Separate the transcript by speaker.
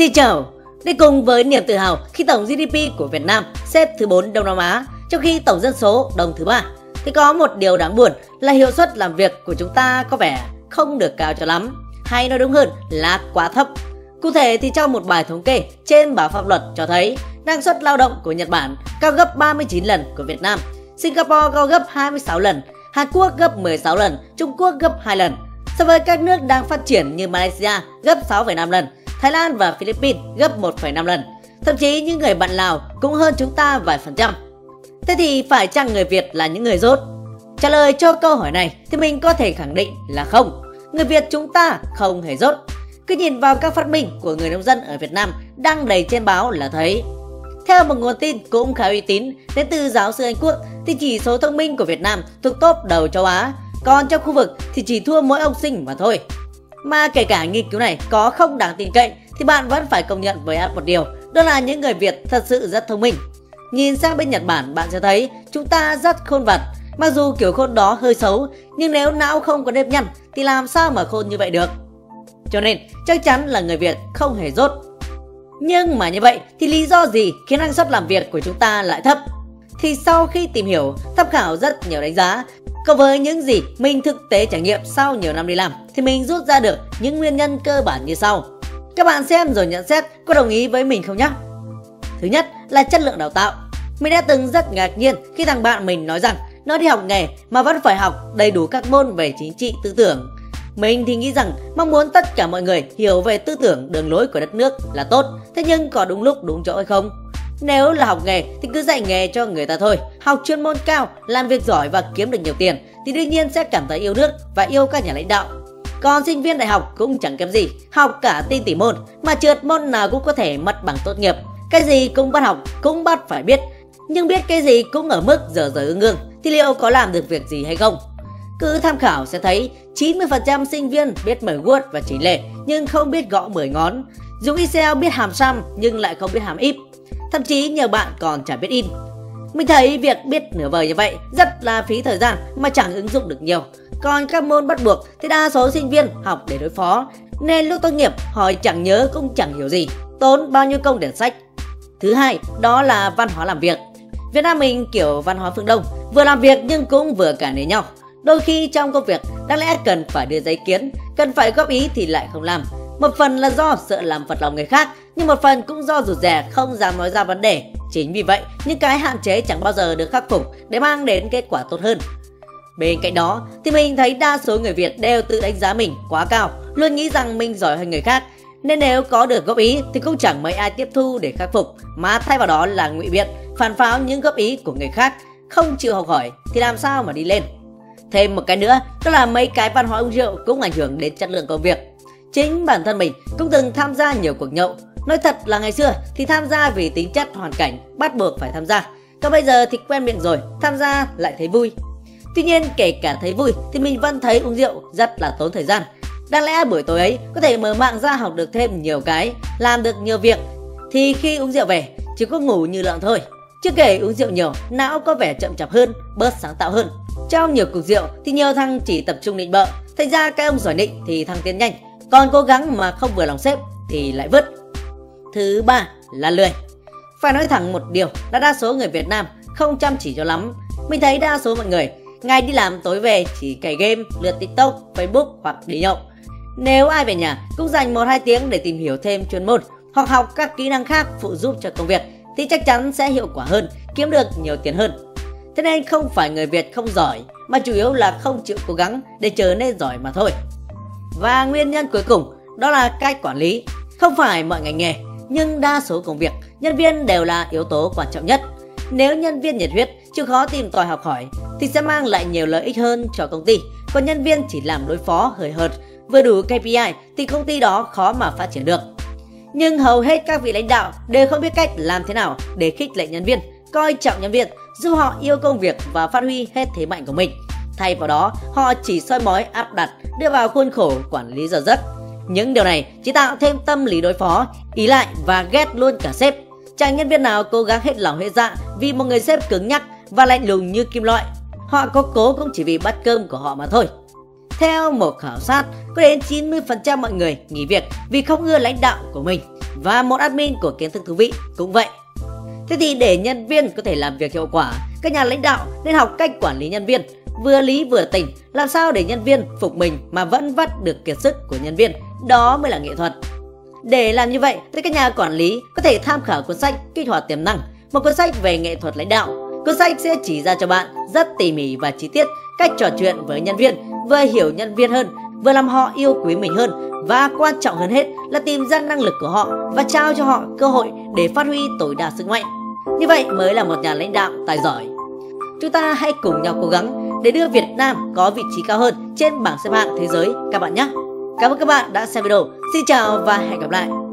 Speaker 1: Xin chào, đi cùng với niềm tự hào khi tổng GDP của Việt Nam xếp thứ 4 Đông Nam Á, trong khi tổng dân số đông thứ ba. Thì có một điều đáng buồn là hiệu suất làm việc của chúng ta có vẻ không được cao cho lắm, hay nói đúng hơn là quá thấp. Cụ thể thì trong một bài thống kê trên báo pháp luật cho thấy năng suất lao động của Nhật Bản cao gấp 39 lần của Việt Nam, Singapore cao gấp 26 lần, Hàn Quốc gấp 16 lần, Trung Quốc gấp 2 lần. So với các nước đang phát triển như Malaysia gấp 6,5 lần, Thái Lan và Philippines gấp 1,5 lần. Thậm chí những người bạn Lào cũng hơn chúng ta vài phần trăm. Thế thì phải chăng người Việt là những người rốt? Trả lời cho câu hỏi này thì mình có thể khẳng định là không. Người Việt chúng ta không hề rốt. Cứ nhìn vào các phát minh của người nông dân ở Việt Nam đăng đầy trên báo là thấy. Theo một nguồn tin cũng khá uy tín đến từ giáo sư Anh Quốc thì chỉ số thông minh của Việt Nam thuộc top đầu châu Á, còn trong khu vực thì chỉ thua mỗi ông sinh mà thôi. Mà kể cả nghiên cứu này có không đáng tin cậy thì bạn vẫn phải công nhận với một điều, đó là những người Việt thật sự rất thông minh. Nhìn sang bên Nhật Bản bạn sẽ thấy chúng ta rất khôn vặt. Mặc dù kiểu khôn đó hơi xấu, nhưng nếu não không có nếp nhăn thì làm sao mà khôn như vậy được. Cho nên chắc chắn là người Việt không hề rốt. Nhưng mà như vậy thì lý do gì khiến năng suất làm việc của chúng ta lại thấp? Thì sau khi tìm hiểu, tham khảo rất nhiều đánh giá, cộng với những gì mình thực tế trải nghiệm sau nhiều năm đi làm thì mình rút ra được những nguyên nhân cơ bản như sau. Các bạn xem rồi nhận xét có đồng ý với mình không nhé? Thứ nhất là chất lượng đào tạo. Mình đã từng rất ngạc nhiên khi thằng bạn mình nói rằng nó đi học nghề mà vẫn phải học đầy đủ các môn về chính trị tư tưởng. Mình thì nghĩ rằng mong muốn tất cả mọi người hiểu về tư tưởng đường lối của đất nước là tốt, thế nhưng có đúng lúc đúng chỗ hay không? Nếu là học nghề thì cứ dạy nghề cho người ta thôi, học chuyên môn cao, làm việc giỏi và kiếm được nhiều tiền thì đương nhiên sẽ cảm thấy yêu nước và yêu các nhà lãnh đạo. Còn sinh viên đại học cũng chẳng kém gì, học cả tin tỷ môn mà trượt môn nào cũng có thể mất bằng tốt nghiệp. Cái gì cũng bắt học, cũng bắt phải biết, nhưng biết cái gì cũng ở mức giờ giờ ương ương thì liệu có làm được việc gì hay không? Cứ tham khảo sẽ thấy 90% sinh viên biết mở Word và chỉ lệ nhưng không biết gõ 10 ngón. Dùng Excel biết hàm sum nhưng lại không biết hàm if. Thậm chí nhiều bạn còn chả biết in. Mình thấy việc biết nửa vời như vậy rất là phí thời gian mà chẳng ứng dụng được nhiều. Còn các môn bắt buộc thì đa số sinh viên học để đối phó nên lúc tốt nghiệp hỏi chẳng nhớ cũng chẳng hiểu gì, tốn bao nhiêu công để sách. Thứ hai, đó là văn hóa làm việc. Việt Nam mình kiểu văn hóa phương Đông, vừa làm việc nhưng cũng vừa cả nể nhau. Đôi khi trong công việc đáng lẽ cần phải đưa giấy kiến, cần phải góp ý thì lại không làm. Một phần là do sợ làm phật lòng người khác, nhưng một phần cũng do rụt rè không dám nói ra vấn đề. Chính vì vậy, những cái hạn chế chẳng bao giờ được khắc phục để mang đến kết quả tốt hơn. Bên cạnh đó thì mình thấy đa số người Việt đều tự đánh giá mình quá cao, luôn nghĩ rằng mình giỏi hơn người khác. Nên nếu có được góp ý thì cũng chẳng mấy ai tiếp thu để khắc phục, mà thay vào đó là ngụy biện, phản pháo những góp ý của người khác, không chịu học hỏi thì làm sao mà đi lên. Thêm một cái nữa, đó là mấy cái văn hóa uống rượu cũng ảnh hưởng đến chất lượng công việc. Chính bản thân mình cũng từng tham gia nhiều cuộc nhậu. Nói thật là ngày xưa thì tham gia vì tính chất hoàn cảnh, bắt buộc phải tham gia. Còn bây giờ thì quen miệng rồi, tham gia lại thấy vui. Tuy nhiên kể cả thấy vui thì mình vẫn thấy uống rượu rất là tốn thời gian. Đáng lẽ buổi tối ấy có thể mở mạng ra học được thêm nhiều cái, làm được nhiều việc. Thì khi uống rượu về chỉ có ngủ như lợn thôi. Chưa kể uống rượu nhiều, não có vẻ chậm chạp hơn, bớt sáng tạo hơn. Trong nhiều cuộc rượu thì nhiều thằng chỉ tập trung định bợ, thành ra cái ông giỏi định thì thằng tiến nhanh, còn cố gắng mà không vừa lòng sếp thì lại vứt. Thứ ba là lười. Phải nói thẳng một điều là đa số người Việt Nam không chăm chỉ cho lắm. Mình thấy đa số mọi người ngày đi làm tối về chỉ cày game, lướt TikTok, Facebook hoặc đi nhậu. Nếu ai về nhà cũng dành 1-2 tiếng để tìm hiểu thêm chuyên môn hoặc học các kỹ năng khác phụ giúp cho công việc thì chắc chắn sẽ hiệu quả hơn, kiếm được nhiều tiền hơn. Thế nên không phải người Việt không giỏi mà chủ yếu là không chịu cố gắng để trở nên giỏi mà thôi. Và nguyên nhân cuối cùng đó là cách quản lý. Không phải mọi ngành nghề, nhưng đa số công việc, nhân viên đều là yếu tố quan trọng nhất. Nếu nhân viên nhiệt huyết, chịu khó tìm tòi học hỏi thì sẽ mang lại nhiều lợi ích hơn cho công ty. Còn nhân viên chỉ làm đối phó hời hợt, vừa đủ KPI thì công ty đó khó mà phát triển được. Nhưng hầu hết các vị lãnh đạo đều không biết cách làm thế nào để khích lệ nhân viên, coi trọng nhân viên, giúp họ yêu công việc và phát huy hết thế mạnh của mình. Thay vào đó, họ chỉ soi mói áp đặt, đưa vào khuôn khổ quản lý giờ giấc. Những điều này chỉ tạo thêm tâm lý đối phó, ý lại và ghét luôn cả sếp. Chẳng nhân viên nào cố gắng hết lòng hết dạ vì một người sếp cứng nhắc và lạnh lùng như kim loại. Họ có cố cũng chỉ vì bắt cơm của họ mà thôi. Theo một khảo sát, có đến 90% mọi người nghỉ việc vì không ưa lãnh đạo của mình và một admin của kiến thức thú vị cũng vậy. Thế thì để nhân viên có thể làm việc hiệu quả, các nhà lãnh đạo nên học cách quản lý nhân viên, vừa lý vừa tình, làm sao để nhân viên phục mình mà vẫn vắt được kiệt sức của nhân viên, đó mới là nghệ thuật. Để làm như vậy thì các nhà quản lý có thể tham khảo cuốn sách Kích hoạt tiềm năng, một cuốn sách về nghệ thuật lãnh đạo. Cuốn sách sẽ chỉ ra cho bạn rất tỉ mỉ và chi tiết cách trò chuyện với nhân viên, vừa hiểu nhân viên hơn, vừa làm họ yêu quý mình hơn và quan trọng hơn hết là tìm ra năng lực của họ và trao cho họ cơ hội để phát huy tối đa sức mạnh. Như vậy mới là một nhà lãnh đạo tài giỏi. Chúng ta hãy cùng nhau cố gắng để đưa Việt Nam có vị trí cao hơn trên bảng xếp hạng thế giới các bạn nhé. Cảm ơn các bạn đã xem video. Xin chào và hẹn gặp lại.